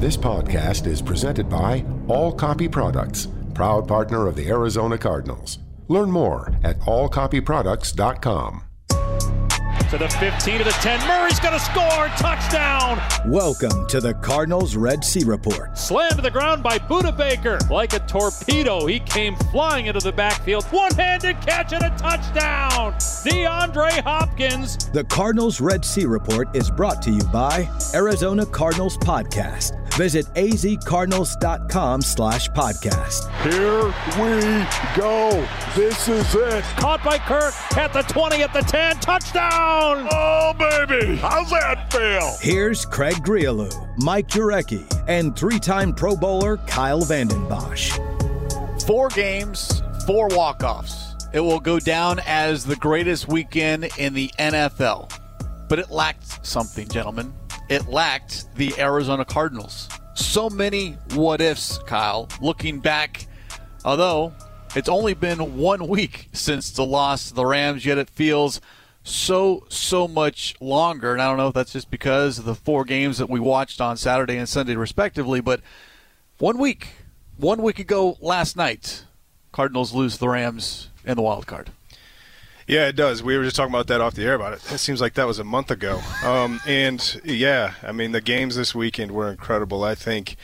This podcast is presented by All Copy Products, proud partner of the Arizona Cardinals. Learn more at allcopyproducts.com. To the 15 to the 10. Murray's going to score. Touchdown. Welcome to the Cardinals Red Sea Report. Slammed to the ground by Budda Baker. Like a torpedo, he came flying into the backfield. One handed catch and a touchdown. DeAndre Hopkins. The Cardinals Red Sea Report is brought to you by Arizona Cardinals Podcast. Visit azcardinals.com slash podcast. Here we go. This is it. Caught by Kirk at the 20, at the 10. Touchdown. Oh, baby. How's that feel? Here's Craig Grialou, Mike Jurecki, and three-time Pro Bowler Kyle Vanden Bosch. Four games, four walk-offs. It will go down as the greatest weekend in the NFL. But it lacked something, gentlemen it lacked the Arizona Cardinals. So many what ifs, Kyle. Looking back, although it's only been one week since the loss to the Rams, yet it feels so, so much longer. And I don't know if that's just because of the four games that we watched on Saturday and Sunday, respectively, but one week, one week ago last night, Cardinals lose the Rams in the wild card. Yeah, it does. We were just talking about that off the air about it. It seems like that was a month ago. Um, and yeah, I mean, the games this weekend were incredible. I think.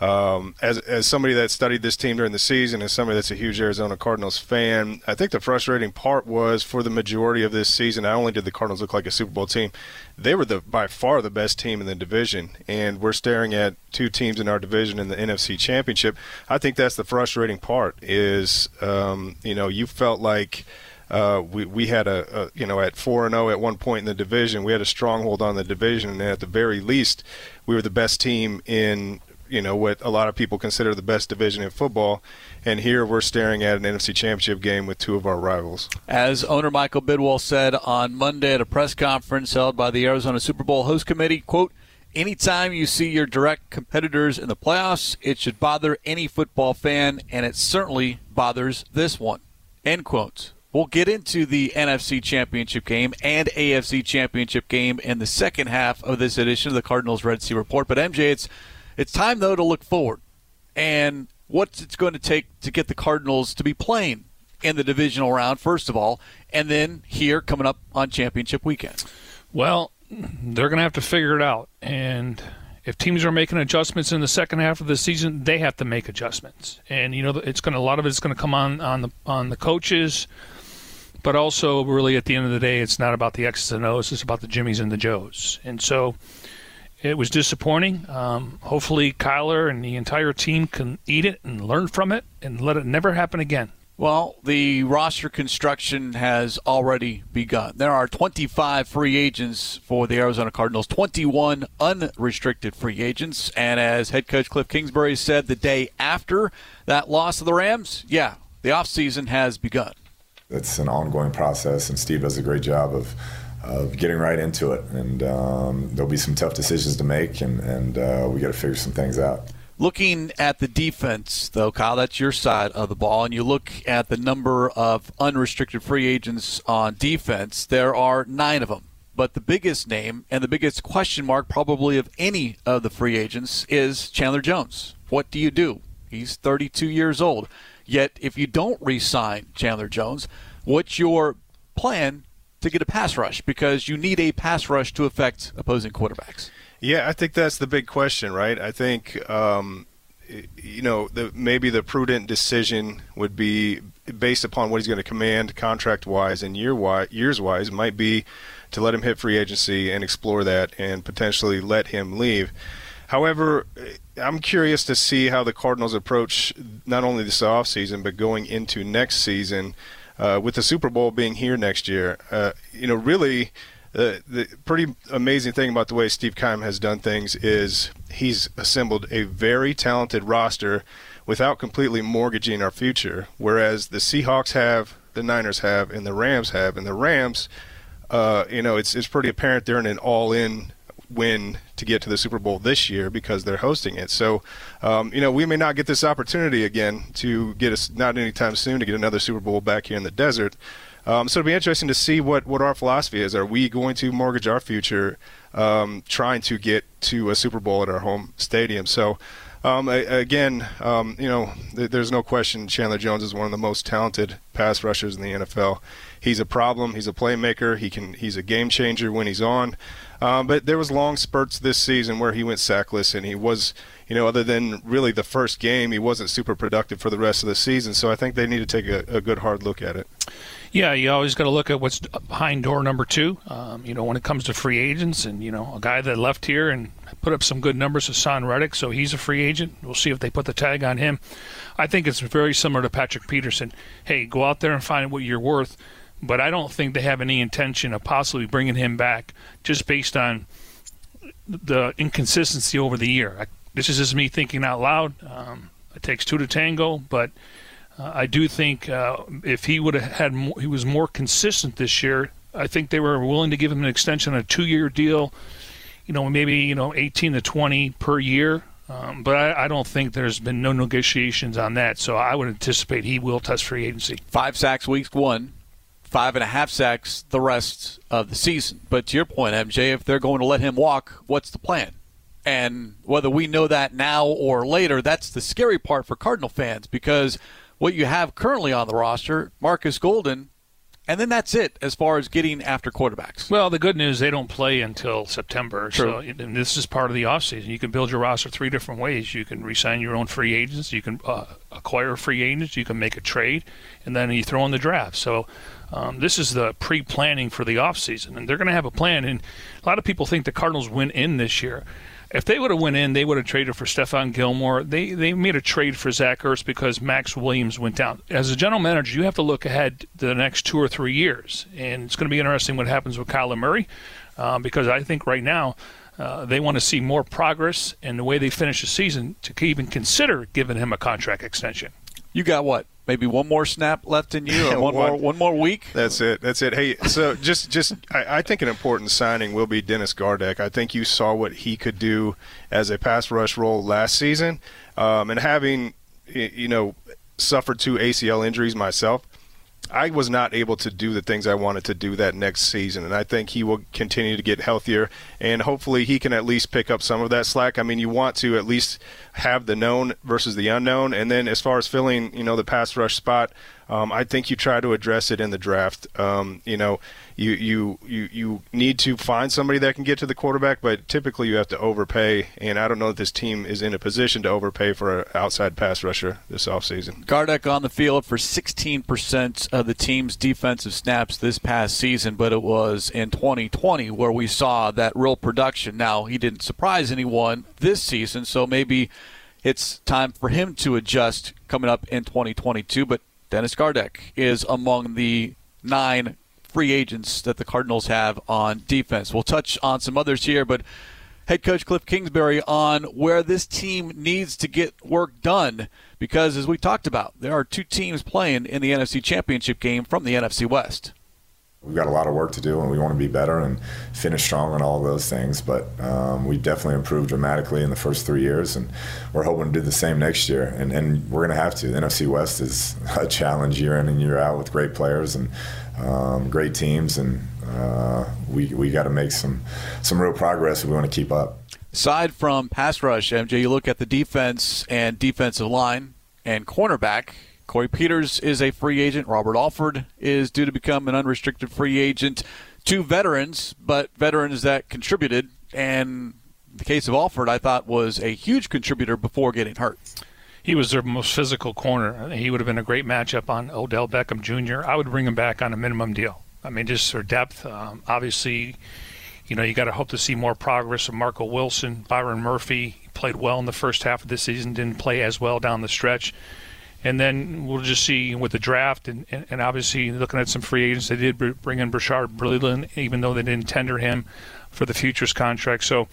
Um, as as somebody that studied this team during the season, as somebody that's a huge Arizona Cardinals fan, I think the frustrating part was for the majority of this season. Not only did the Cardinals look like a Super Bowl team, they were the by far the best team in the division, and we're staring at two teams in our division in the NFC Championship. I think that's the frustrating part. Is um, you know you felt like uh, we we had a, a you know at four and zero oh at one point in the division. We had a stronghold on the division, and at the very least, we were the best team in you know what a lot of people consider the best division in football. And here we're staring at an NFC Championship game with two of our rivals. As owner Michael Bidwill said on Monday at a press conference held by the Arizona Super Bowl host committee, quote. Anytime you see your direct competitors in the playoffs, it should bother any football fan, and it certainly bothers this one. End quotes. We'll get into the NFC Championship game and AFC Championship game in the second half of this edition of the Cardinals Red Sea Report. But MJ, it's it's time though to look forward and what it's going to take to get the Cardinals to be playing in the divisional round first of all, and then here coming up on championship weekend. Well, they're going to have to figure it out, and if teams are making adjustments in the second half of the season, they have to make adjustments. And you know, it's going to a lot of it's going to come on on the on the coaches but also really at the end of the day, it's not about the X's and O's. It's about the Jimmies and the Joes. And so it was disappointing. Um, hopefully, Kyler and the entire team can eat it and learn from it and let it never happen again. Well, the roster construction has already begun. There are 25 free agents for the Arizona Cardinals, 21 unrestricted free agents. And as head coach Cliff Kingsbury said the day after that loss of the Rams, yeah, the offseason has begun it's an ongoing process, and Steve does a great job of of getting right into it. And um, there'll be some tough decisions to make, and and uh, we got to figure some things out. Looking at the defense, though, Kyle, that's your side of the ball, and you look at the number of unrestricted free agents on defense. There are nine of them. But the biggest name and the biggest question mark, probably of any of the free agents, is Chandler Jones. What do you do? He's 32 years old. Yet, if you don't re sign Chandler Jones, what's your plan to get a pass rush? Because you need a pass rush to affect opposing quarterbacks. Yeah, I think that's the big question, right? I think, um, you know, the, maybe the prudent decision would be based upon what he's going to command contract wise and year wise, years wise, might be to let him hit free agency and explore that and potentially let him leave. However, I'm curious to see how the Cardinals approach not only this offseason, but going into next season uh, with the Super Bowl being here next year. Uh, you know, really, uh, the pretty amazing thing about the way Steve Keim has done things is he's assembled a very talented roster without completely mortgaging our future, whereas the Seahawks have, the Niners have, and the Rams have. And the Rams, uh, you know, it's, it's pretty apparent they're in an all in win to get to the Super Bowl this year because they're hosting it. So, um, you know, we may not get this opportunity again to get us not anytime soon to get another Super Bowl back here in the desert. Um, so it'll be interesting to see what, what our philosophy is. Are we going to mortgage our future um, trying to get to a Super Bowl at our home stadium? So um, again, um, you know, th- there's no question Chandler Jones is one of the most talented pass rushers in the NFL. He's a problem. He's a playmaker. He can. He's a game changer when he's on. Um, but there was long spurts this season where he went sackless, and he was, you know, other than really the first game, he wasn't super productive for the rest of the season. So I think they need to take a, a good hard look at it. Yeah, you always got to look at what's behind door number two. Um, you know, when it comes to free agents, and you know, a guy that left here and put up some good numbers, Haason Reddick, so he's a free agent. We'll see if they put the tag on him. I think it's very similar to Patrick Peterson. Hey, go out there and find what you're worth. But I don't think they have any intention of possibly bringing him back just based on the inconsistency over the year. I, this is just me thinking out loud. Um, it takes two to tango, but uh, I do think uh, if he would have had he was more consistent this year. I think they were willing to give him an extension, a two-year deal. You know, maybe you know 18 to 20 per year. Um, but I, I, don't think there's been no negotiations on that. So I would anticipate he will test free agency. Five sacks week one, five and a half sacks the rest of the season. But to your point, MJ, if they're going to let him walk, what's the plan? And whether we know that now or later, that's the scary part for Cardinal fans because what you have currently on the roster, Markus Golden, and then that's it as far as getting after quarterbacks. Well, the good news they don't play until September. True. So this is part of the offseason. You can build your roster three different ways. You can resign your own free agents. You can uh, acquire free agents. You can make a trade, and then you throw in the draft. So um, this is the pre-planning for the offseason, and they're going to have a plan. And a lot of people think the Cardinals win in this year. If they would have went in, they would have traded for Stephon Gilmore. They they made a trade for Zach Ertz because Maxx Williams went down. As a general manager, you have to look ahead to the next two or three years, and it's going to be interesting what happens with Kyler Murray, uh, because I think right now. Uh, they want to see more progress in the way they finish the season to even consider giving him a contract extension. You got what? Maybe one more snap left in you, or one, one, more one more week. That's it. That's it. Hey, so just just I, I, think an important signing will be Dennis Gardeck. I think you saw what he could do as a pass rush role last season, um, and having you know suffered two ACL injuries myself. I was not able to do the things I wanted to do that next season, and I think he will continue to get healthier, and hopefully he can at least pick up some of that slack. I mean, you want to at least have the known versus the unknown, and then as far as filling, you know, the pass rush spot, um, I think you try to address it in the draft. Um, you know, you, you you you need to find somebody that can get to the quarterback, but typically you have to overpay. And I don't know that this team is in a position to overpay for an outside pass rusher this offseason. Gardeck on the field for 16% of the team's defensive snaps this past season, but it was in 2020 where we saw that real production. Now he didn't surprise anyone this season, so maybe it's time for him to adjust coming up in 2022. But Dennis Gardeck is among the nine free agents that the Cardinals have on defense. We'll touch on some others here, but head coach Cliff Kingsbury on where this team needs to get work done because, as we talked about, there are two teams playing in the NFC Championship game from the NFC West. We've got a lot of work to do, and we want to be better and finish strong on all those things. But um, we've definitely improved dramatically in the first three years, and we're hoping to do the same next year. And, and we're going to have to. The NFC West is a challenge year in and year out with great players and um, great teams, and uh, we we got to make some some real progress if we want to keep up. Aside from pass rush, MJ, you look at the defense and defensive line and cornerback Corey Peters is a free agent. Robert Alford is due to become an unrestricted free agent. Two veterans, but veterans that contributed. And the case of Alford, I thought, was a huge contributor before getting hurt. He was their most physical corner. He would have been a great matchup on Odell Beckham Jr. I would bring him back on a minimum deal. I mean, just for depth. Um, obviously, you know, you got to hope to see more progress from Marco Wilson, Byron Murphy. Played well in the first half of the season, didn't play as well down the stretch and then we'll just see with the draft and, and, obviously looking at some free agents. They did bring in Bashaud Breeland, even though they didn't tender him for the futures contract. So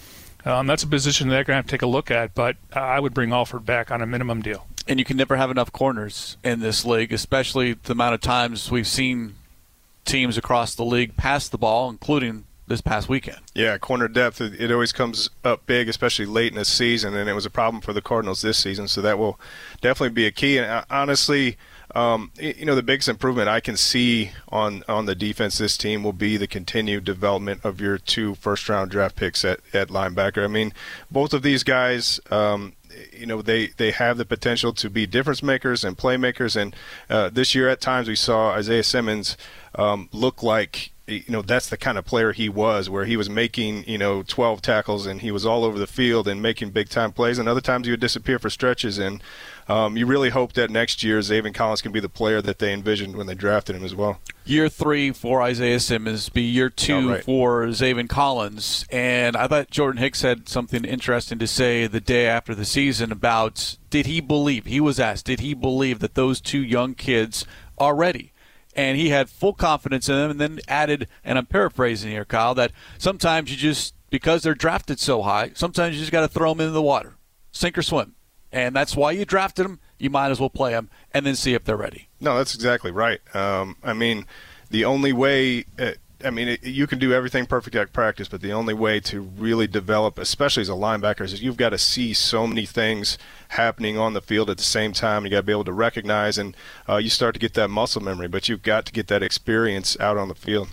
um, that's a position they're going to have to take a look at. But I would bring Alford back on a minimum deal. And you can never have enough corners in this league, especially the amount of times we've seen teams across the league pass the ball, including this past weekend. Yeah, corner depth, it always comes up big, especially late in the season, and it was a problem for the Cardinals this season, so that will definitely be a key. And uh, honestly, um, you know, the biggest improvement I can see on, on the defense this team will be the continued development of your two first round draft picks at, at linebacker. I mean, both of these guys, um, you know, they, they have the potential to be difference makers and playmakers. And uh, this year, at times, we saw Isaiah Simmons um, look like you know that's the kind of player he was where he was making you know 12 tackles and he was all over the field and making big time plays and other times he would disappear for stretches and um, you really hope that next year Zaven Collins can be the player that they envisioned when they drafted him as well. Year three for Isaiah Simmons, be year two oh, right. for Zaven Collins. And I thought Jordan Hicks had something interesting to say the day after the season about did he believe, he was asked, did he believe that those two young kids are ready? And he had full confidence in them and then added and i'm paraphrasing here kyle that sometimes you just because they're drafted so high sometimes you just got to throw them into the water sink or swim. And that's why you drafted them you might as well play them and then see if they're ready. No that's exactly right. Um, i mean the only way uh, I mean, it, you can do everything perfect at practice, but the only way to really develop, especially as a linebacker, is you've got to see so many things happening on the field at the same time. You got to be able to recognize, and uh, you start to get that muscle memory. But you've got to get that experience out on the field.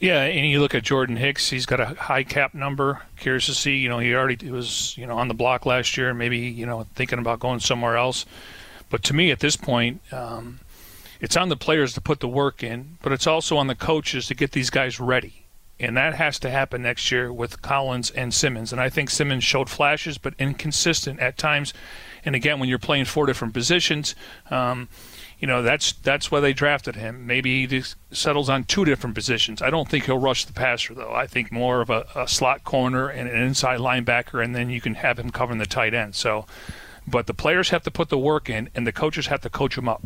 Yeah, and you look at Jordan Hicks; he's got a high cap number. Curious to see, you know, he already was, you know, on the block last year, and maybe, you know, thinking about going somewhere else. But to me, at this point, um, it's on the players to put the work in, but it's also on the coaches to get these guys ready. And that has to happen next year with Collins and Simmons. And I think Simmons showed flashes, but inconsistent at times. And again, when you're playing four different positions, um, you know that's that's why they drafted him. Maybe he settles on two different positions. I don't think he'll rush the passer though. I think more of a, a slot corner and an inside linebacker, and then you can have him covering the tight end. So, but the players have to put the work in, and the coaches have to coach them up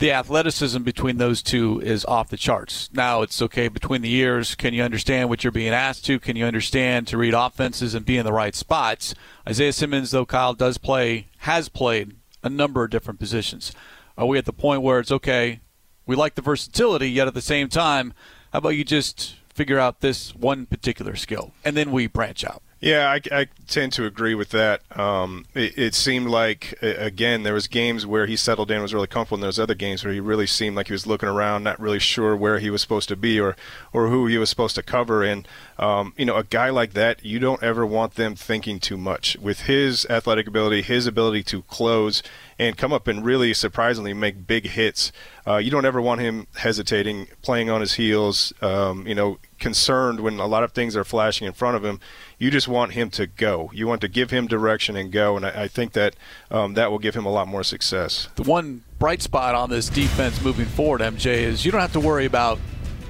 the athleticism between those two is off the charts. Now it's okay between the years. Can you understand what you're being asked to? Can you understand to read offenses and be in the right spots? Isaiah Simmons, though, Kyle does play, has played a number of different positions. Are we at the point where it's okay? We like the versatility, yet at the same time, how about you just figure out this one particular skill and then we branch out? Yeah, I, I, tend to agree with that. Um, it, it, seemed like again there was games where he settled in, was really comfortable, and there was other games where he really seemed like he was looking around, not really sure where he was supposed to be or or who he was supposed to cover. And um, you know, a guy like that, you don't ever want them thinking too much. With his athletic ability, his ability to close and come up and really surprisingly make big hits, uh, you don't ever want him hesitating, playing on his heels. Um, you know, concerned when a lot of things are flashing in front of him you just want him to go. You want to give him direction and go, and I, I think that um, that will give him a lot more success. The one bright spot on this defense moving forward, MJ, is you don't have to worry about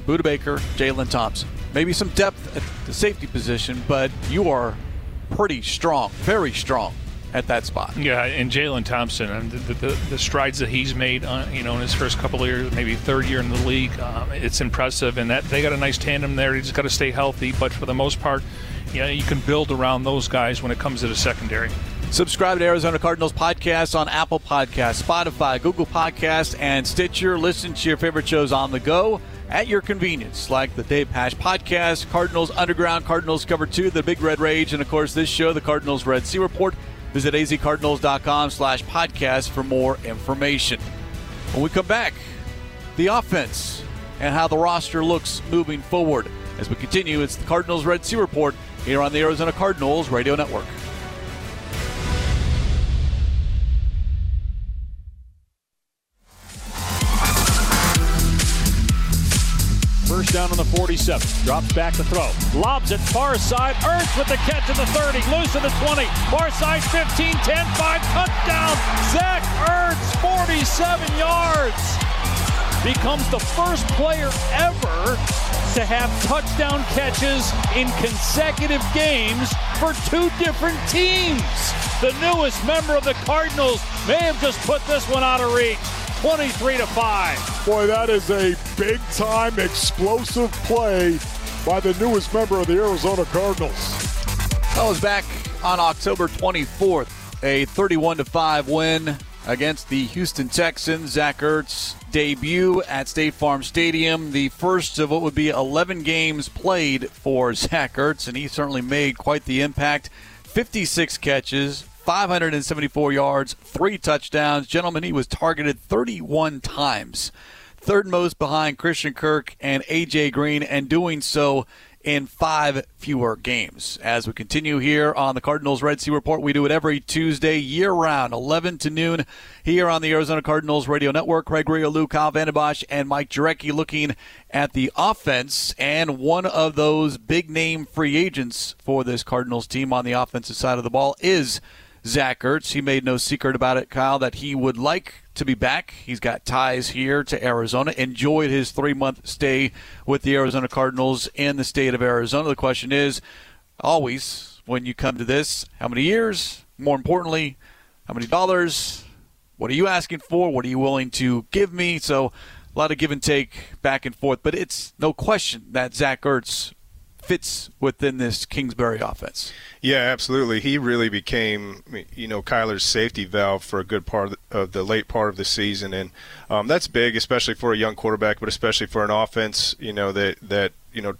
Budda Baker, Jalen Thompson. Maybe some depth at the safety position, but you are pretty strong, very strong at that spot. Yeah, and Jalen Thompson and the, the, the, strides that he's made, uh, you know, in his first couple of years, maybe third year in the league, um, it's impressive. And that they got a nice tandem there. He just got to stay healthy. But for the most part, yeah, you can build around those guys when it comes to the secondary. Subscribe to Arizona Cardinals podcast on Apple Podcasts, Spotify, Google Podcasts, and Stitcher. Listen to your favorite shows on the go at your convenience, like the Dave Pasch podcast, Cardinals Underground, Cardinals Cover 2, The Big Red Rage, and of course this show, the Cardinals Red Sea Report. Visit azcardinals.com slash podcast for more information. When we come back, the offense and how the roster looks moving forward. As we continue, it's the Cardinals Red Sea Report here on the Arizona Cardinals Radio Network. First down on the 47. Drops back to throw. Lobs it far side. Ertz with the catch at the 30. Loose at the 20. Far side 15, 10, 5. Touchdown. Zach Ertz, 47 yards. Becomes the first player ever to have touchdown catches in consecutive games for two different teams. The newest member of the Cardinals may have just put this one out of reach. 23 to 5. Boy, that is a big time explosive play by the newest member of the Arizona Cardinals. That was back on October 24th. A 31 to 5 win against the Houston Texans. Zach Ertz debut at State Farm Stadium, the first of what would be 11 games played for Zach Ertz, and he certainly made quite the impact. 56 catches, 574 yards, three touchdowns. Gentlemen, he was targeted 31 times, third most behind Christian Kirk and A.J. Green, and doing so in five fewer games. As we continue here on the Cardinals Red Sea Report, we do it every Tuesday, year round, 11 to noon, here on the Arizona Cardinals Radio Network. Craig Grialou, Kyle Vanden Bosch, and Mike Jurecki looking at the offense. And one of those big name free agents for this Cardinals team on the offensive side of the ball is Zach Ertz. He made no secret about it, Kyle, that he would like to be back. He's got ties here to Arizona. Enjoyed his three month stay with the Arizona Cardinals in the state of Arizona. The question is always, when you come to this, how many years? More importantly, how many dollars? What are you asking for? What are you willing to give me? So, a lot of give and take back and forth. But it's no question that Zach Ertz fits within this Kingsbury offense. Yeah, absolutely. He really became, you know, Kyler's safety valve for a good part of the late part of the season, and um, that's big, especially for a young quarterback, but especially for an offense, you know, that that you know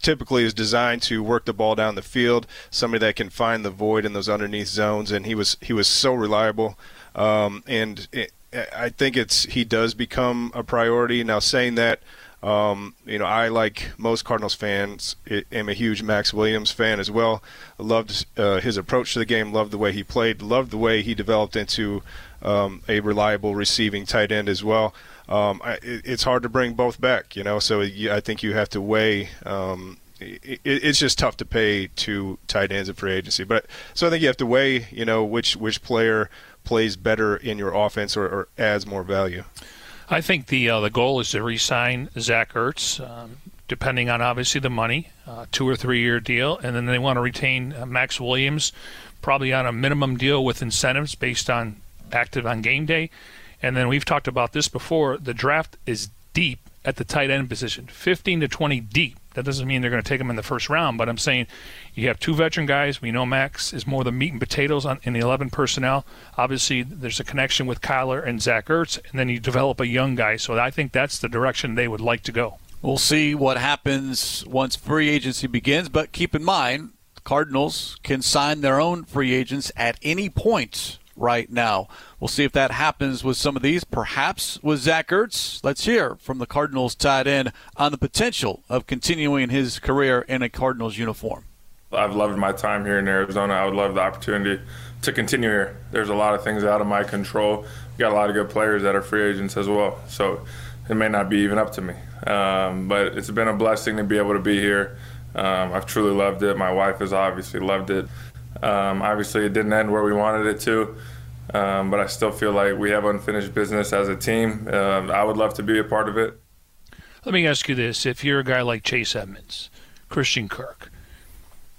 typically is designed to work the ball down the field. Somebody that can find the void in those underneath zones, and he was he was so reliable, um, and it, I think it's he does become a priority now. Saying that. Um, you know, I like most Cardinals fans am a huge Maxx Williams fan as well. Loved uh, his approach to the game. Loved the way he played. Loved the way he developed into um, a reliable receiving tight end as well. Um, I, it, it's hard to bring both back, you know. So I think you have to weigh. Um, it, it's just tough to pay two tight ends in free agency, but so I think you have to weigh, you know, which which player plays better in your offense or, or adds more value. I think the uh, the goal is to re-sign Zach Ertz, um, depending on obviously the money, uh, two or three year deal, and then they want to retain uh, Maxx Williams, probably on a minimum deal with incentives based on active on game day, and then we've talked about this before. The draft is deep at the tight end position, 15 to 20 deep. That doesn't mean they're going to take him in the first round, but I'm saying you have two veteran guys. We know Max is more the meat and potatoes on, in the 11 personnel. Obviously, there's a connection with Kyler and Zach Ertz, and then you develop a young guy. So I think that's the direction they would like to go. We'll see what happens once free agency begins, but keep in mind, Cardinals can sign their own free agents at any point right now. We'll see if that happens with some of these, perhaps with Zach Ertz. Let's hear from the Cardinals tight end on the potential of continuing his career in a Cardinals uniform. I've loved my time here in Arizona. I would love the opportunity to continue here. There's a lot of things out of my control. We've got a lot of good players that are free agents as well, so it may not be even up to me. Um, but it's been a blessing to be able to be here. Um, I've truly loved it. My wife has obviously loved it. Um, obviously, it didn't end where we wanted it to, um, but I still feel like we have unfinished business as a team. Uh, I would love to be a part of it. Let me ask you this: If you're a guy like Chase Edmonds, Christian Kirk,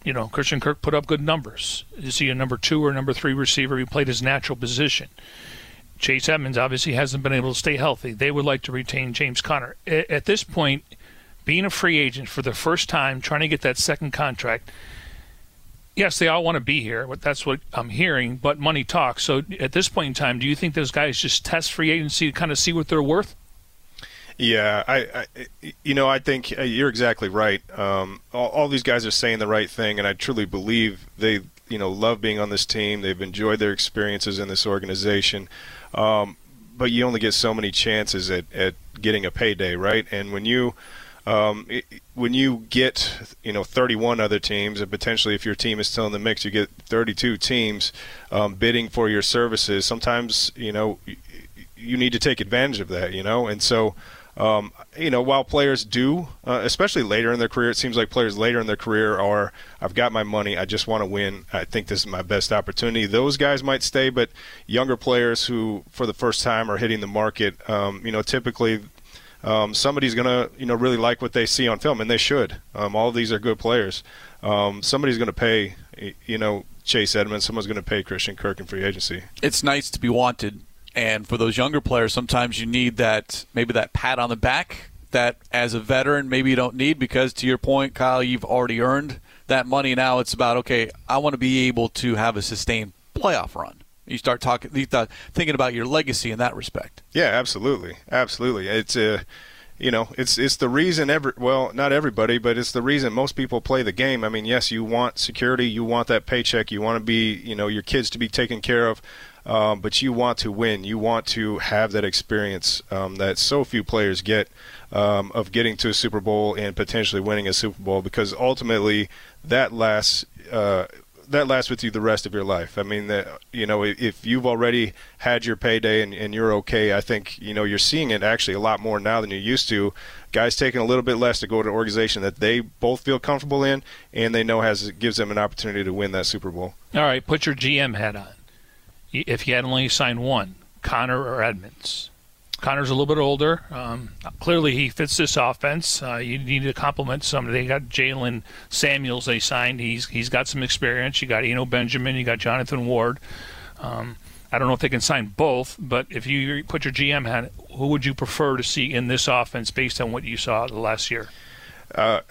you know Christian Kirk put up good numbers. Is he a number two or number three receiver? He played his natural position. Chase Edmonds obviously hasn't been able to stay healthy. They would like to retain James Conner. At this point, being a free agent for the first time, trying to get that second contract yes, they all want to be here. That's what I'm hearing. But money talks. So at this point in time, do you think those guys just test free agency to kind of see what they're worth? Yeah, I, I you know, I think uh, you're exactly right. Um, all, all these guys are saying the right thing, and I truly believe they, you know, love being on this team. They've enjoyed their experiences in this organization. Um, but you only get so many chances at, at getting a payday, right? And when you um, it, when you get you know 31 other teams, and potentially if your team is still in the mix, you get 32 teams um, bidding for your services. Sometimes you know you need to take advantage of that, you know, and so. Um, you know, while players do, uh, especially later in their career, it seems like players later in their career are, I've got my money, I just want to win. I think this is my best opportunity. Those guys might stay, but younger players who, for the first time, are hitting the market, um, you know, typically um, somebody's going to you know really like what they see on film, and they should. Um, all of these are good players. Um, somebody's going to pay you know Chase Edmonds. Someone's going to pay Christian Kirk in free agency. It's nice to be wanted, and for those younger players, sometimes you need that maybe that pat on the back that as a veteran maybe you don't need because to your point, Kyle, you've already earned that money. Now it's about okay, I want to be able to have a sustained playoff run You start talking, you start thinking about your legacy in that respect. Yeah, absolutely, absolutely. It's a, uh, you know, it's it's the reason every well, not everybody, but it's the reason most people play the game. I mean, yes, you want security, you want that paycheck, you want to be, you know, your kids to be taken care of. Um, but you want to win. You want to have that experience um, that so few players get um, of getting to a Super Bowl and potentially winning a Super Bowl because ultimately that lasts. Uh, that lasts with you the rest of your life. I mean, that you know, if you've already had your payday and, and you're okay, I think you know you're seeing it actually a lot more now than you used to. Guys taking a little bit less to go to an organization that they both feel comfortable in and they know has gives them an opportunity to win that Super Bowl. All right, put your GM hat on. If you had only signed one, Conner or Edmonds, Conner's a little bit older. Um, clearly, he fits this offense. Uh, you need to compliment some. They got Jaylen Samuels. They signed. He's he's got some experience. You got Eno Benjamin. You got Jonathan Ward. Um, I don't know if they can sign both, but if you put your GM hat, who would you prefer to see in this offense based on what you saw last year? Uh,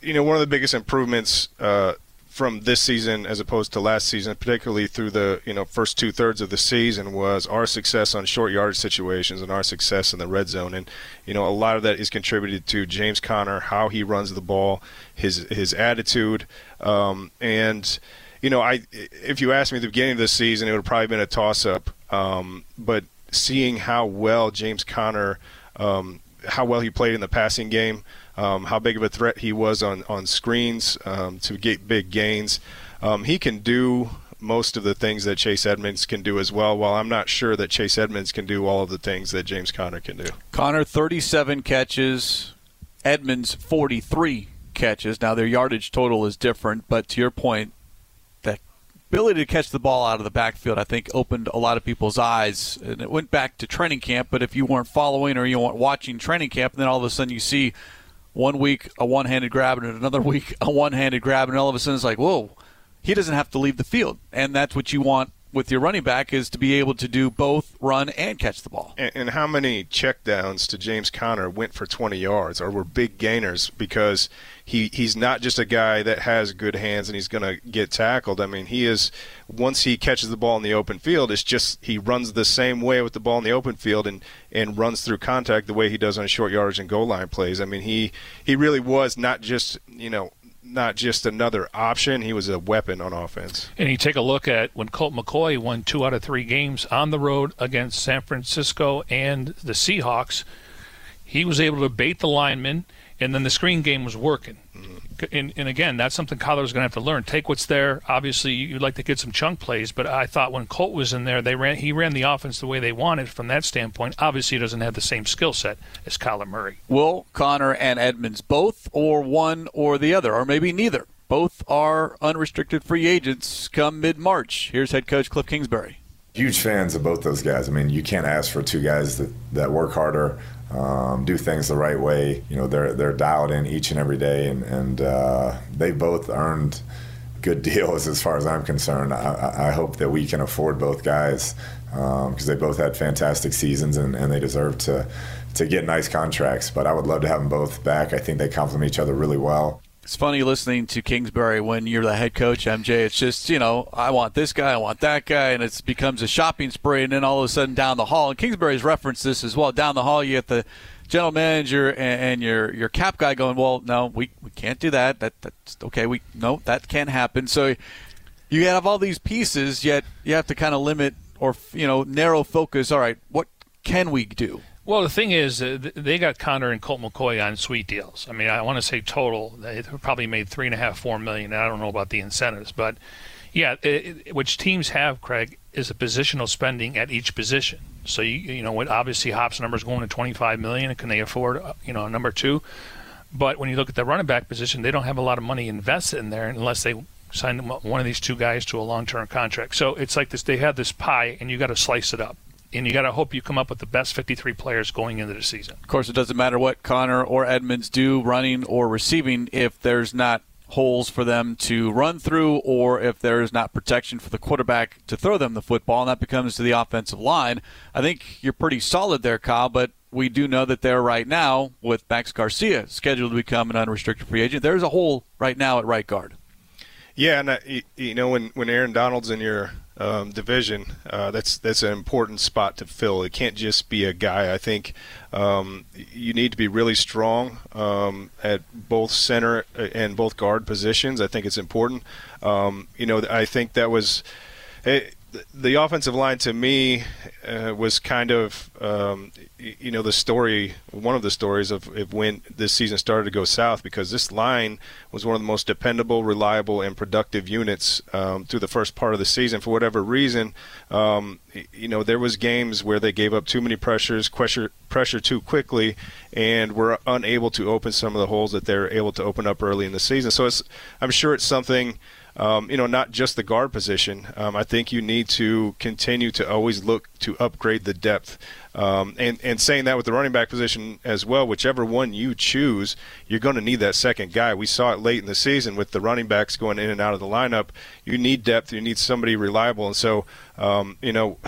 you know, one of the biggest improvements uh, from this season as opposed to last season, particularly through the you know first two thirds of the season, was our success on short yardage situations and our success in the red zone. And you know a lot of that is contributed to James Conner, how he runs the ball, his his attitude, um, and you know I if you asked me at the beginning of the season, it would have probably been a toss up. Um, but seeing how well James Conner, um, how well he played in the passing game um, how big of a threat he was on on screens um, to get big gains. Um, he can do most of the things that Chase Edmonds can do as well. While I'm not sure that Chase Edmonds can do all of the things that James Conner can do. Conner 37 catches, Edmonds 43 catches. Now their yardage total is different, but to your point, the ability to catch the ball out of the backfield, I think, opened a lot of people's eyes. And it went back to training camp, but if you weren't following or you weren't watching training camp, then all of a sudden you see one week a one-handed grab and another week a one-handed grab, and all of a sudden it's like, whoa, he doesn't have to leave the field, and that's what you want with your running back is to be able to do both run and catch the ball. And, and, how many checkdowns to James Conner went for 20 yards or were big gainers because he, he's not just a guy that has good hands and he's going to get tackled. I mean, he is once he catches the ball in the open field, it's just he runs the same way with the ball in the open field and and runs through contact the way he does on short yardage and goal line plays. I mean, he he really was not just you know not just another option. He was a weapon on offense. And you take a look at when Colt McCoy won two out of three games on the road against San Francisco and the Seahawks, he was able to bait the linemen, and then the screen game was working. Mm-hmm and, and again, that's something Kyler's going to have to learn. Take what's there. Obviously, you'd like to get some chunk plays, but I thought when Colt was in there, they ran he ran the offense the way they wanted from that standpoint. Obviously, he doesn't have the same skill set as Kyler Murray. Will Conner and Edmonds both, or one or the other, or maybe neither? Both are unrestricted free agents come mid March. Here's head coach Cliff Kingsbury. Huge fans of both those guys. I mean, you can't ask for two guys that, that work harder, um, do things the right way. You know, they're they're dialed in each and every day, and and uh, they both earned good deals as far as I'm concerned. I, I hope that we can afford both guys because um, they both had fantastic seasons and, and they deserve to to get nice contracts. But I would love to have them both back. I think they complement each other really well. It's funny listening to Kingsbury when you're the head coach, MJ. It's just, you know, I want this guy, I want that guy, and it becomes a shopping spree. And then all of a sudden down the hall, and Kingsbury's referenced this as well. Down the hall, you get the general manager and, and your your cap guy going, well, no, we, we can't do that. That that's okay. We no, that can't happen. So you have all these pieces, yet you have to kind of limit or you know narrow focus. All right, what can we do? Well, the thing is, uh, they got Conner and Colt McCoy on sweet deals. I mean, I want to say total, they probably made three and a half, four million. I don't know about the incentives, but yeah, it, it, which teams have, Craig, is a positional spending at each position. So you you know, obviously Hop's number is going to 25 million. Can they afford, uh, you know, number two? But when you look at the running back position, they don't have a lot of money invested in there unless they sign one of these two guys to a long-term contract. So it's like this: they have this pie, and you got to slice it up and you got to hope you come up with the best 53 players going into the season. Of course, it doesn't matter what Conner or Edmonds do, running or receiving, if there's not holes for them to run through or if there is not protection for the quarterback to throw them the football, and that becomes to the offensive line. I think you're pretty solid there, Kyle, but we do know that there right now, with Max Garcia scheduled to become an unrestricted free agent, there's a hole right now at right guard. Yeah, and uh, you know when when Aaron Donald's in your um, division, uh, that's that's an important spot to fill. It can't just be a guy. I think um, you need to be really strong um, at both center and both guard positions. I think it's important. Um, you know, I think that was. It, the offensive line to me uh, was kind of um, you know the story one of the stories of, of, when this season started to go south because this line was one of the most dependable reliable and productive units um, through the first part of the season. For whatever reason um, you know there was games where they gave up too many pressures pressure pressure too quickly and were unable to open some of the holes that they're able to open up early in the season. So I'm sure it's something um, you know, not just the guard position. Um, I think you need to continue to always look to upgrade the depth. Um, and, and saying that with the running back position as well, whichever one you choose, you're going to need that second guy. We saw it late in the season with the running backs going in and out of the lineup. You need depth. You need somebody reliable. And so, um, you know,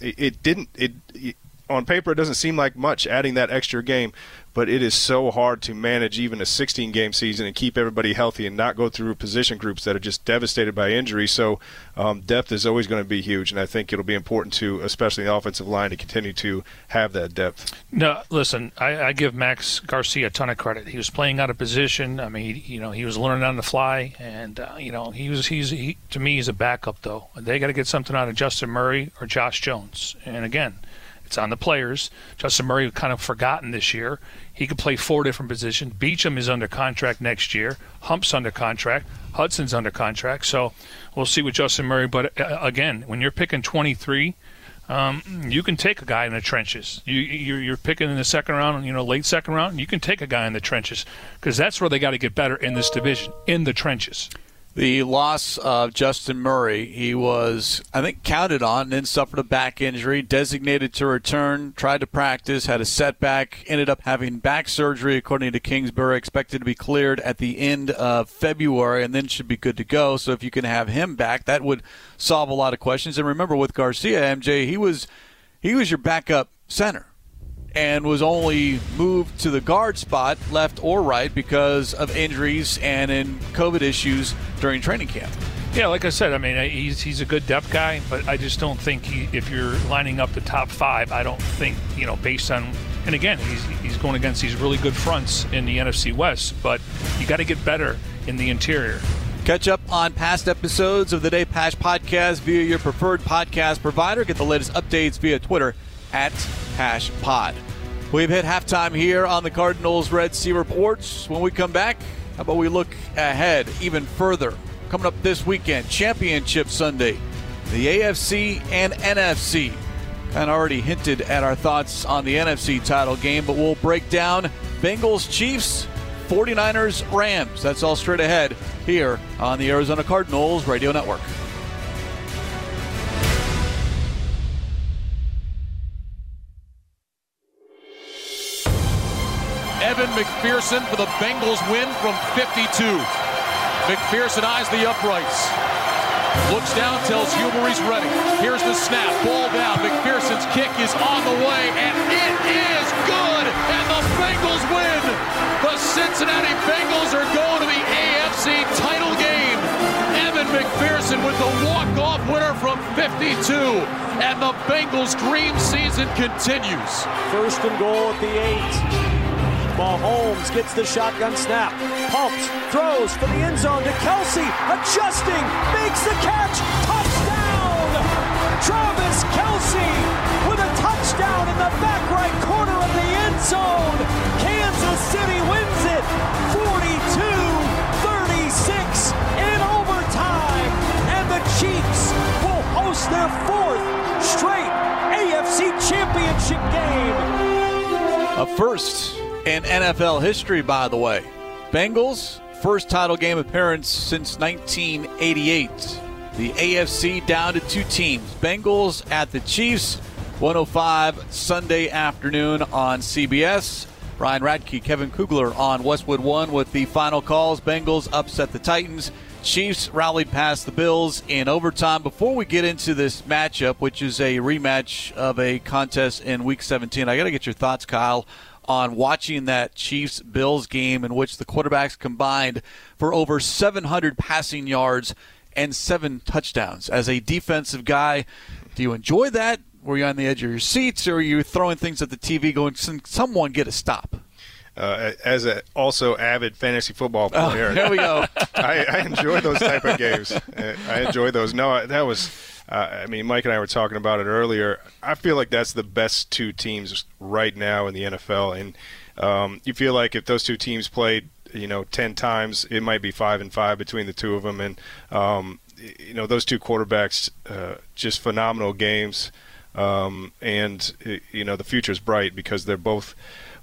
it, it didn't. It, it on paper, it doesn't seem like much adding that extra game but it is so hard to manage even a 16 game season and keep everybody healthy and not go through position groups that are just devastated by injury. So um, depth is always going to be huge, and I think it'll be important to, especially the offensive line, to continue to have that depth. No, listen, I, I give Max Garcia a ton of credit. He was playing out of position. I mean, he, you know, he was learning on the fly, and uh, you know, he was he's he, to me he's a backup though. They got to get something out of Justin Murray or Josh Jones, and again it's on the players. Justin Murray kind of forgotten this year. He could play four different positions. Beachum is under contract next year. Hump's under contract. Hudson's under contract. So we'll see with Justin Murray. But uh, again, when you're picking 23, um, you can take a guy in the trenches. You, you're, you're, picking in the second round, you know, late second round. You can take a guy in the trenches because that's where they got to get better in this division, in the trenches. The loss of Justin Murray, he was, I think, counted on and then suffered a back injury, designated to return, tried to practice, had a setback, ended up having back surgery, according to Kingsbury, expected to be cleared at the end of February and then should be good to go. So if you can have him back, that would solve a lot of questions. And remember, with Garcia, MJ, he was he was your backup center and was only moved to the guard spot, left or right, because of injuries and in COVID issues during training camp. Yeah, like I said, I mean, he's he's a good depth guy, but I just don't think he, if you're lining up the top five, I don't think you know based on. And again, he's he's going against these really good fronts in the NFC West, but you got to get better in the interior. Catch up on past episodes of the Dave Pasch podcast via your preferred podcast provider. Get the latest updates via Twitter at Hash Pod. We've hit halftime here on the Cardinals Red Sea Reports. When we come back, how about we look ahead even further? Coming up this weekend, Championship Sunday, the AFC and NFC. Kind of already hinted at our thoughts on the NFC title game, but we'll break down Bengals Chiefs, 49ers Rams. That's all straight ahead here on the Arizona Cardinals Radio Network. Evan McPherson for the Bengals win from 52. McPherson eyes the uprights. Looks down, tells Huber he's ready. Here's the snap. Ball down. McPherson's kick is on the way, and it is good. And the Bengals win. The Cincinnati Bengals are going to the AFC title game. Evan McPherson with the walk-off winner from 52. And the Bengals' dream season continues. First and goal at the eight. Mahomes gets the shotgun snap, pumps, throws for the end zone to Kelce, adjusting, makes the catch, touchdown! Travis Kelce with a touchdown in the back right corner of the end zone. Kansas City wins it 42-36 in overtime, and the Chiefs will host their fourth straight AFC Championship game. A first in NFL history, by the way. Bengals, first title game appearance since 1988. The AFC down to two teams Bengals at the Chiefs, 105 Sunday afternoon on CBS. Ryan Radtke, Kevin Kugler on Westwood One with the final calls. Bengals upset the Titans. Chiefs rallied past the Bills in overtime. Before we get into this matchup, which is a rematch of a contest in Week 17, I got to get your thoughts, Kyle, on watching that Chiefs Bills game in which the quarterbacks combined for over 700 passing yards and seven touchdowns. As a defensive guy, do you enjoy that? Were you on the edge of your seats, or are you throwing things at the TV, going, "Someone get a stop"? Uh, as a also avid fantasy football Oh, player, here we go. I, I enjoy those type of games. Uh, I enjoy those. No, that was. Uh, I mean, Mike and I were talking about it earlier. I feel like that's the best two teams right now in the NFL, and um, you feel like if those two teams played, you know, ten times, it might be five and five between the two of them, and um, you know, those two quarterbacks, uh, just phenomenal games, um, and you know, the future is bright because they're both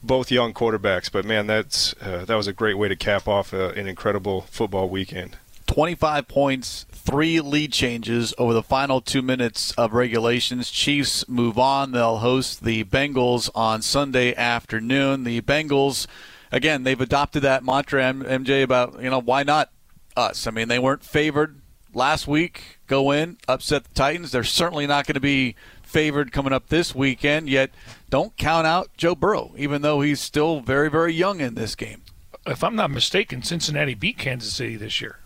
both young quarterbacks. But man, that's uh, that was a great way to cap off uh, an incredible football weekend. 25 points, three lead changes over the final two minutes of regulations. Chiefs move on. They'll host the Bengals on Sunday afternoon. The Bengals, again, they've adopted that mantra, MJ, about, you know, why not us? I mean, they weren't favored last week, go in, upset the Titans. They're certainly not going to be favored coming up this weekend, yet don't count out Joe Burrow, even though he's still very, very young in this game. If I'm not mistaken, Cincinnati beat Kansas City this year.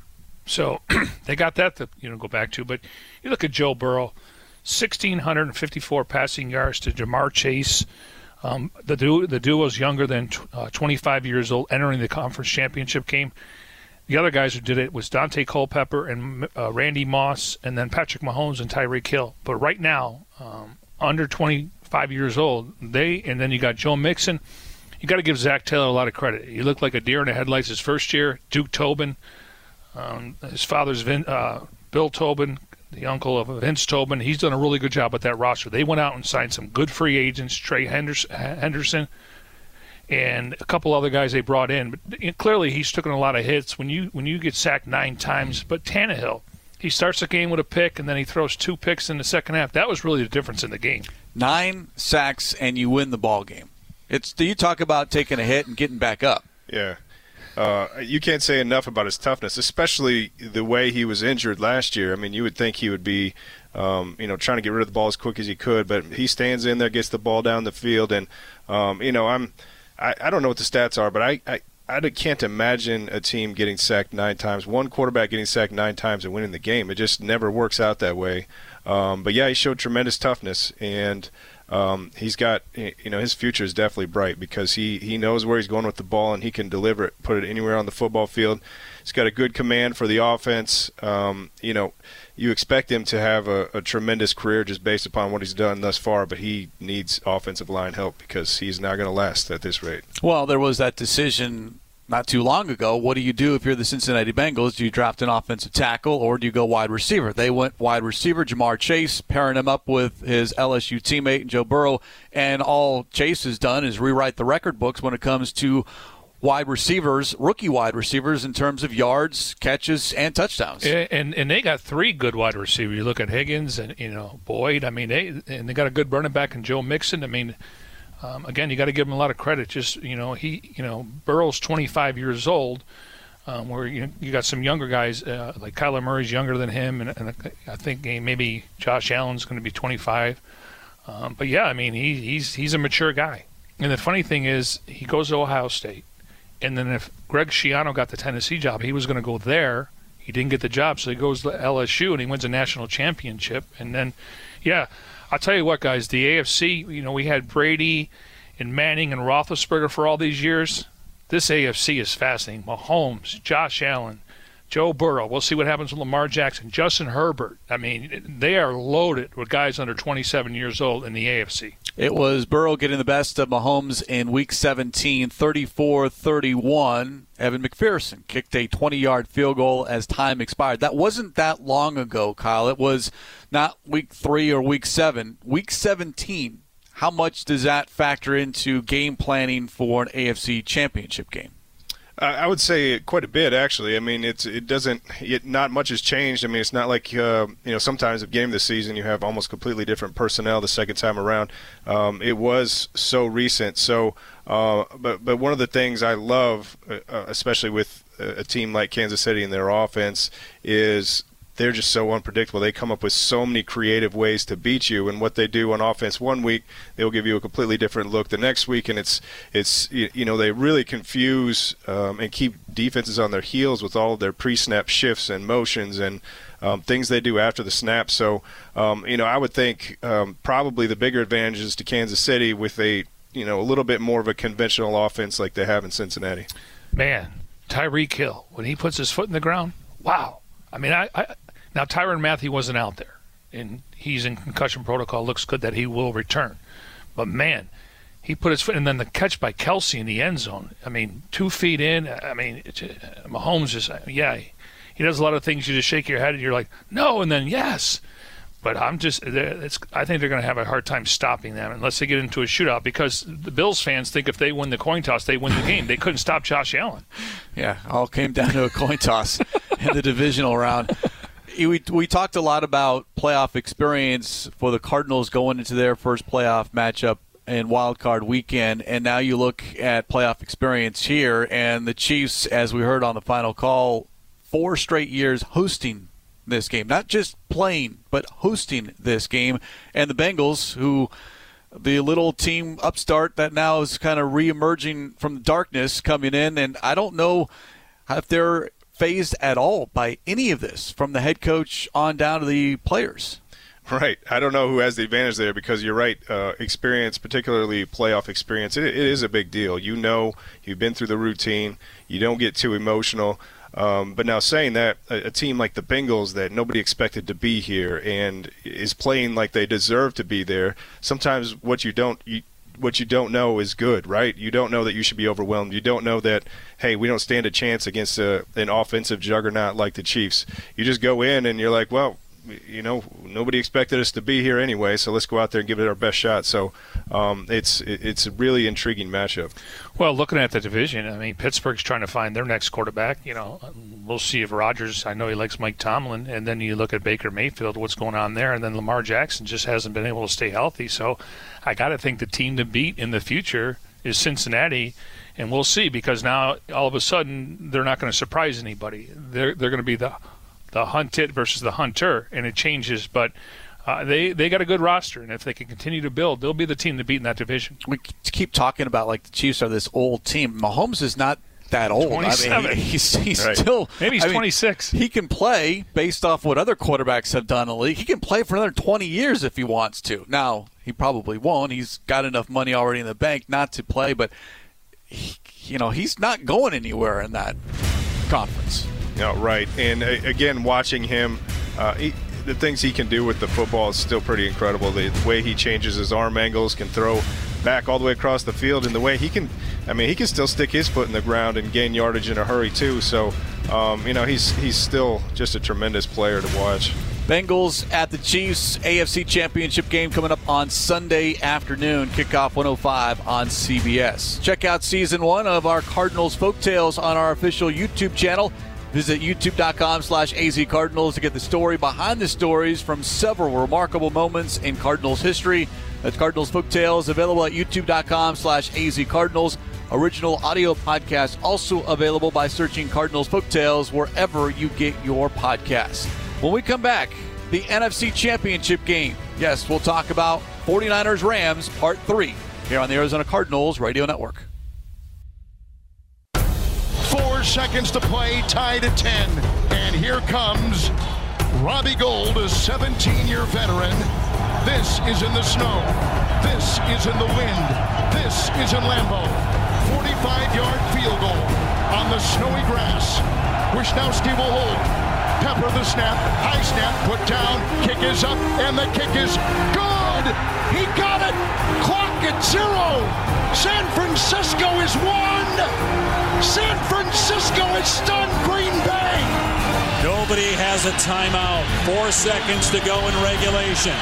So they got that to you know go back to. But you look at Joe Burrow, 1,654 passing yards to Ja'Marr Chase. Um, the duo, the duo's younger than uh, 25 years old, entering the conference championship game. The other guys who did it was Daunte Culpepper and uh, Randy Moss, and then Patrick Mahomes and Tyreek Hill. But right now, um, under 25 years old, they and then you got Joe Mixon. You got to give Zac Taylor a lot of credit. He looked like a deer in the headlights his first year. Duke Tobin, um, his father's Vin, uh, Bill Tobin, the uncle of Vince Tobin. He's done a really good job with that roster. They went out and signed some good free agents, Trey Hendrickson, and a couple other guys they brought in. But clearly, he's taken a lot of hits. When you when you get sacked nine times, but Tannehill, he starts the game with a pick and then he throws two picks in the second half. That was really the difference in the game. Nine sacks and you win the ball game. It's do you talk about taking a hit and getting back up. Yeah. Uh, you can't say enough about his toughness, especially the way he was injured last year. I mean, you would think he would be, um, you know, trying to get rid of the ball as quick as he could, but he stands in there, gets the ball down the field, and um, you know, I'm, I, I don't know what the stats are, but I, I, I can't imagine a team getting sacked nine times, one quarterback getting sacked nine times and winning the game. It just never works out that way. Um, but yeah, he showed tremendous toughness and um, he's got you know his future is definitely bright because he he knows where he's going with the ball and he can deliver it, put it anywhere on the football field. He's got a good command for the offense. Um, you know, you expect him to have a, a, tremendous career just based upon what he's done thus far, but he needs offensive line help because he's not going to last at this rate. Well, there was that decision not too long ago. What do you do if you're the Cincinnati Bengals? Do you draft an offensive tackle or do you go wide receiver? They went wide receiver, Ja'Marr Chase, pairing him up with his LSU teammate Joe Burrow, and all Chase has done is rewrite the record books when it comes to wide receivers, rookie wide receivers, in terms of yards, catches, and touchdowns. And, and they got three good wide receivers. You look at Higgins and you know Boyd. I mean, they and they got a good running back in Joe Mixon. I mean, um, again, you got to give him a lot of credit. Just you know, he you know Burrow's 25 years old. Um, where you you got some younger guys uh, like Kyler Murray's younger than him, and, and I think maybe Josh Allen's going to be 25. Um, but yeah, I mean he, he's he's a mature guy. And the funny thing is, he goes to Ohio State, and then if Greg Schiano got the Tennessee job, he was going to go there. He didn't get the job, so he goes to LSU and he wins a national championship. And then, yeah, I'll tell you what, guys, the AFC, you know, we had Brady and Manning and Roethlisberger for all these years. This AFC is fascinating. Mahomes, Josh Allen, Joe Burrow. We'll see what happens with Lamar Jackson, Justin Herbert. I mean, they are loaded with guys under 27 years old in the AFC. It was Burrow getting the best of Mahomes in Week 17, 34-31. Evan McPherson kicked a 20-yard field goal as time expired. That wasn't that long ago, Kyle. It was not Week 3 or Week 7. Week 17. How much does that factor into game planning for an AFC championship game? I would say quite a bit, actually. I mean, it's it doesn't it, not much has changed. I mean, it's not like uh, you know sometimes at game this season you have almost completely different personnel the second time around. Um, it was so recent. So, uh, but but one of the things I love, uh, uh especially with a team like Kansas City and their offense, is they're just so unpredictable. They come up with so many creative ways to beat you, and what they do on offense one week, they'll give you a completely different look the next week, and it's it's you know they really confuse um, and keep defenses on their heels with all of their pre-snap shifts and motions and um, things they do after the snap. So um, you know I would think um, probably the bigger advantages to Kansas City with a you know a little bit more of a conventional offense like they have in Cincinnati. Man, Tyreek Hill when he puts his foot in the ground, wow. I mean, I, I now, Tyrann Mathieu wasn't out there, and he's in concussion protocol. Looks good that he will return. But man, he put his foot, and then the catch by Kelce in the end zone. I mean, two feet in. I mean, it's, uh, Mahomes just, yeah, he does a lot of things. You just shake your head, and you're like, no, and then yes. But I'm just, it's, I think they're going to have a hard time stopping them unless they get into a shootout because the Bills fans think if they win the coin toss, they win the game. They couldn't stop Josh Allen. Yeah, all came down to a coin toss in the divisional round. We we talked a lot about playoff experience for the Cardinals going into their first playoff matchup in wild card weekend and now you look at playoff experience here and the Chiefs as we heard on the final call four straight years hosting this game. Not just playing but hosting this game. And the Bengals who the little team upstart that now is kind of re-emerging from the darkness coming in and I don't know if they're phased at all by any of this from the head coach on down to the players. Right. I don't know who has the advantage there because you're right. Uh, experience, particularly playoff experience, it, it is a big deal. You know, you've been through the routine. You don't get too emotional. Um, but now saying that, a, a, team like the Bengals that nobody expected to be here and is playing like they deserve to be there, sometimes what you don't you, what you don't know is good, right? You don't know that you should be overwhelmed. You don't know that hey, we don't stand a chance against a, an offensive juggernaut like the Chiefs. You just go in and you're like, well, you know, nobody expected us to be here anyway, so let's go out there and give it our best shot. So um, it's it's a really intriguing matchup. Well, looking at the division, I mean, Pittsburgh's trying to find their next quarterback. You know, we'll see if Rodgers. I know he likes Mike Tomlin, and then you look at Baker Mayfield, what's going on there, and then Lamar Jackson just hasn't been able to stay healthy. So I got to think the team to beat in the future is Cincinnati and we'll see because now all of a sudden they're not going to surprise anybody. They're they're going to be the the hunted versus the hunter, and it changes. But uh, they they got a good roster, and if they can continue to build, they'll be the team to beat in that division. We keep talking about like the Chiefs are this old team. Mahomes is not that old. 27. I mean, he's, he's right. still maybe he's I mean, 26. He can play based off what other quarterbacks have done in the league. He can play for another 20 years if he wants to. Now he probably won't. He's got enough money already in the bank not to play, but he, you know he's not going anywhere in that conference. No, right. And uh, again, watching him, uh, he, the things he can do with the football is still pretty incredible. The, the, way he changes his arm angles, can throw back all the way across the field, and the way he can, I mean, he can still stick his foot in the ground and gain yardage in a hurry too. So, um, you know, he's he's still just a tremendous player to watch. Bengals at the Chiefs AFC Championship game coming up on Sunday afternoon. Kickoff 105 on CBS. Check out season one of our Cardinals Folktales on our official YouTube channel. Visit youtube.com slash azcardinals to get the story behind the stories from several remarkable moments in Cardinals history. That's Cardinals Folktales available at youtube.com slash azcardinals. Original audio podcast also available by searching Cardinals Folktales wherever you get your podcasts. When we come back, the NFC Championship game. Yes, we'll talk about 49ers Rams Part 3 here on the Arizona Cardinals Radio Network. Seconds to play, tied at 10. And here comes Robbie Gould, a 17 year veteran. This is in the snow. This is in the wind. This is in Lambeau. 45 yard field goal on the snowy grass. Wishnowsky will hold. Pepper the snap, high snap, put down, kick is up, and the kick is good. He got it. Clock at zero. San Francisco a timeout. Four seconds to go in regulation.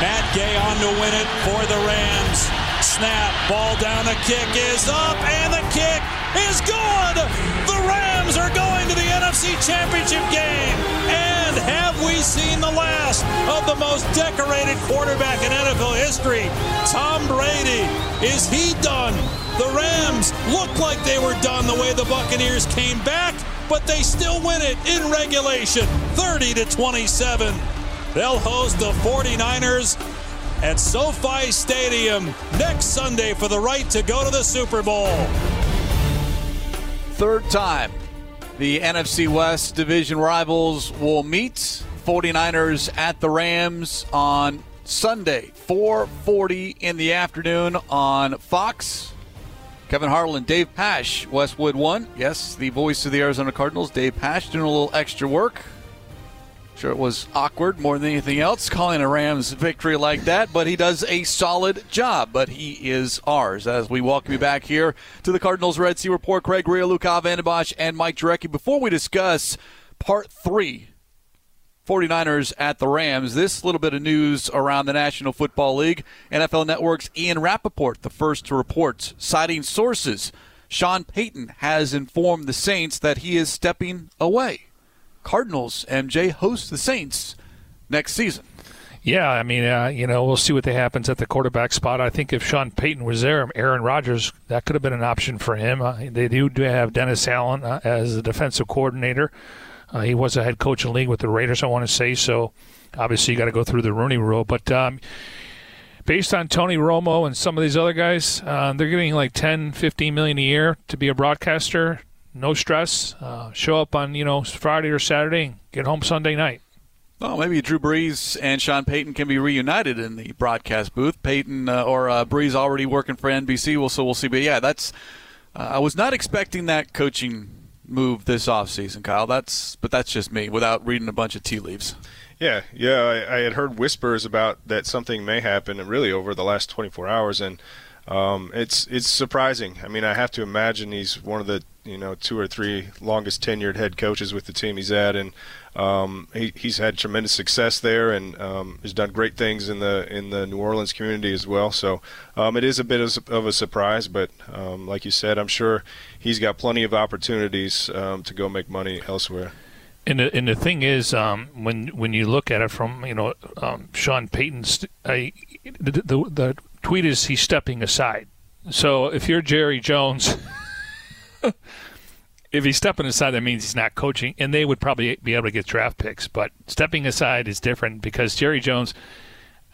Matt Gay on to win it for the Rams. Snap, ball down, the kick is up, and the kick is good. The Rams are going to the NFC Championship game. And have we seen the last of the most decorated quarterback in NFL history? Tom Brady. Is he done? The Rams looked like they were done the way the Buccaneers came back but they still win it in regulation 30 to 27. They'll host the 49ers at SoFi Stadium next Sunday for the right to go to the Super Bowl. Third time the NFC West division rivals will meet 49ers at the Rams on Sunday, 4:40 in the afternoon on Fox. Kevin Harlan, Dave Pasch, Westwood One. Yes, the voice of the Arizona Cardinals, Dave Pasch, doing a little extra work. Sure, it was awkward more than anything else calling a Rams victory like that, but he does a solid job. But he is ours as we welcome you back here to the Cardinals Red Sea Report. Craig Ria, Luke Vandenbosch, and Mike Jurecki. Before we discuss part three 49ers at the Rams. This little bit of news around the National Football League. NFL Network's Ian Rapoport, the first to report, citing sources. Sean Payton has informed the Saints that he is stepping away. Cardinals, MJ, host the Saints next season. Yeah, I mean, uh, you know, we'll see what happens at the quarterback spot. I think if Sean Payton was there, Aaron Rodgers, that could have been an option for him. Uh, they do have Dennis Allen uh, as the defensive coordinator. Uh, he was a head coach in the league with the Raiders, I want to say. So obviously, you got to go through the Rooney rule. But um, based on Tony Romo and some of these other guys, uh, they're getting like 10, 15 million a year to be a broadcaster. No stress. Uh, show up on you know Friday or Saturday, get home Sunday night. Well, maybe Drew Brees and Sean Payton can be reunited in the broadcast booth. Payton uh, or uh, Brees already working for NBC, well, so we'll see. But yeah, that's. Uh, I was not expecting that coaching move this offseason, Kyle. That's but that's just me without reading a bunch of tea leaves. Yeah, yeah, I, I had heard whispers about that something may happen, and really over the last 24 hours, and um, it's it's surprising. I mean, I have to imagine he's one of the you know two or three longest tenured head coaches with the team he's at, and um, he, he's had tremendous success there and um, has done great things in the in the New Orleans community as well. So um, it is a bit of, a surprise, but um, like you said, I'm sure he's got plenty of opportunities um, to go make money elsewhere. And the, and the thing is, um, when when you look at it from you know Sean Payton's, I, the, the the tweet is he's stepping aside. So if you're Jerry Jones. if he's stepping aside, that means he's not coaching, and they would probably be able to get draft picks. But stepping aside is different because Jerry Jones,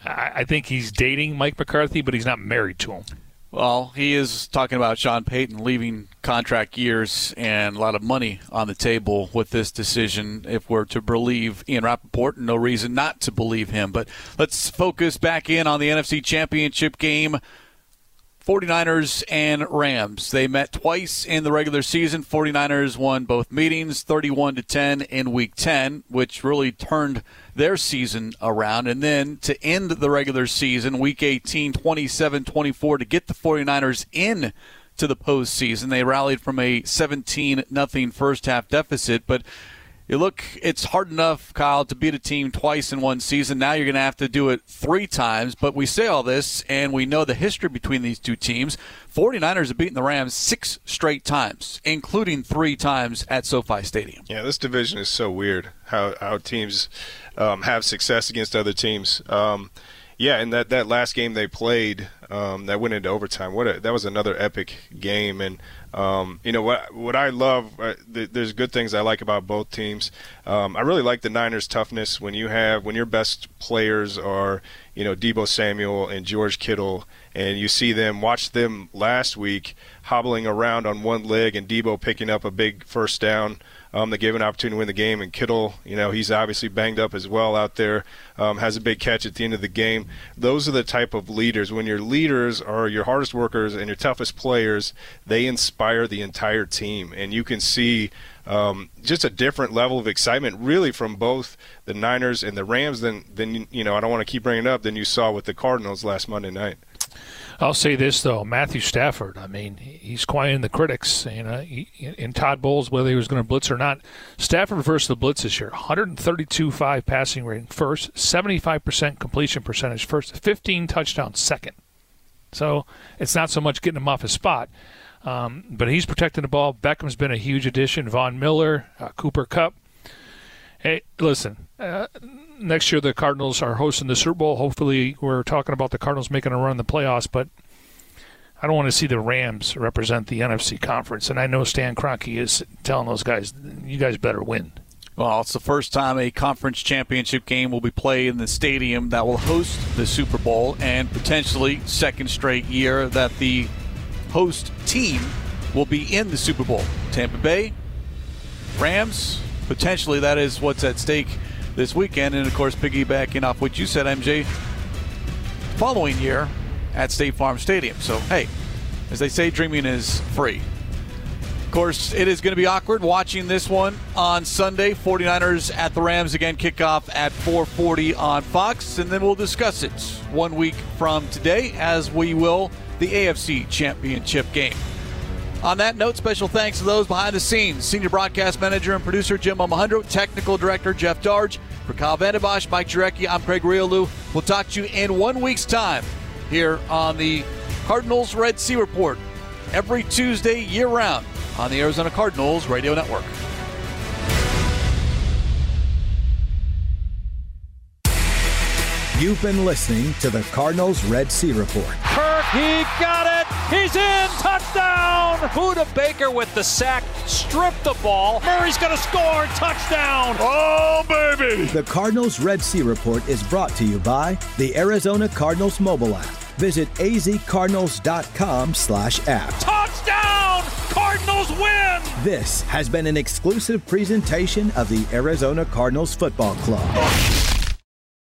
I, I think he's dating Mike McCarthy, but he's not married to him. Well, he is talking about Sean Payton leaving contract years and a lot of money on the table with this decision. If we're to believe Ian Rapoport, no reason not to believe him. But let's focus back in on the NFC Championship game 49ers and Rams. They met twice in the regular season. 49ers won both meetings 31 to 10 in week 10, which really turned their season around. And then to end the regular season, week 18, 27-24 to get the 49ers in to the postseason. They rallied from a 17 nothing first half deficit, but you look, it's hard enough, Kyle, to beat a team twice in one season. Now you're going to have to do it three times. But we say all this, and we know the history between these two teams. 49ers have beaten the Rams six straight times, including three times at SoFi Stadium. Yeah, this division is so weird how, how teams um, have success against other teams. Um, yeah, and that, that last game they played um, that went into overtime, what a, that was another epic game. And um, you know what? What I love, uh, th- there's good things I like about both teams. Um, I really like the Niners' toughness when you have when your best players are, you know, Deebo Samuel and George Kittle, and you see them. Watch them last week hobbling around on one leg, and Deebo picking up a big first down um, that gave an opportunity to win the game. And Kittle, you know, he's obviously banged up as well out there, um, has a big catch at the end of the game. Those are the type of leaders. When your leaders are your hardest workers and your toughest players, they inspire the entire team. And you can see um, just a different level of excitement, really, from both the Niners and the Rams than, than you know, I don't want to keep bringing it up, than you saw with the Cardinals last Monday night. I'll say this though, Matthew Stafford. I mean, he's quieting the critics. You know, he, in Todd Bowles, whether he was going to blitz or not, Stafford versus the blitz this year: 132.5 passing rating first, 75% completion percentage first, 15 touchdowns second. So it's not so much getting him off his spot, um, but he's protecting the ball. Beckham's been a huge addition. Von Miller, uh, Cooper Kupp. Hey, listen. Uh, next year the Cardinals are hosting the Super Bowl. Hopefully, we're talking about the Cardinals making a run in the playoffs. But I don't want to see the Rams represent the NFC conference. And I know Stan Kroenke is telling those guys, you guys better win. Well, it's the first time a conference championship game will be played in the stadium that will host the Super Bowl, and potentially second straight year that the host team will be in the Super Bowl. Tampa Bay, Rams, potentially that is what's at stake this weekend. And of course, piggybacking off what you said, MJ, following year at State Farm Stadium. So, hey, as they say, dreaming is free. Of course, it is going to be awkward watching this one on Sunday. 49ers at the Rams again, kickoff at 4:40 on Fox, and then we'll discuss it one week from today, as we will the AFC Championship game. On that note, special thanks to those behind the scenes Senior Broadcast Manager and Producer Jim Omahundro, Technical Director Jeff Darge. For Kyle Vandenbosch, Mike Jurecki, I'm Craig Grialou. We'll talk to you in one week's time here on the Cardinals Red Sea Report every Tuesday year round on the Arizona Cardinals Radio Network. You've been listening to the Cardinals Red Sea Report. Kirk, he got it. He's in. Touchdown. Budda Baker with the sack. Strip the ball. Murray's going to score. Touchdown. Oh, baby. The Cardinals Red Sea Report is brought to you by the Arizona Cardinals mobile app. Visit azcardinals.com slash app. Touchdown. Cardinals win. This has been an exclusive presentation of the Arizona Cardinals Football Club.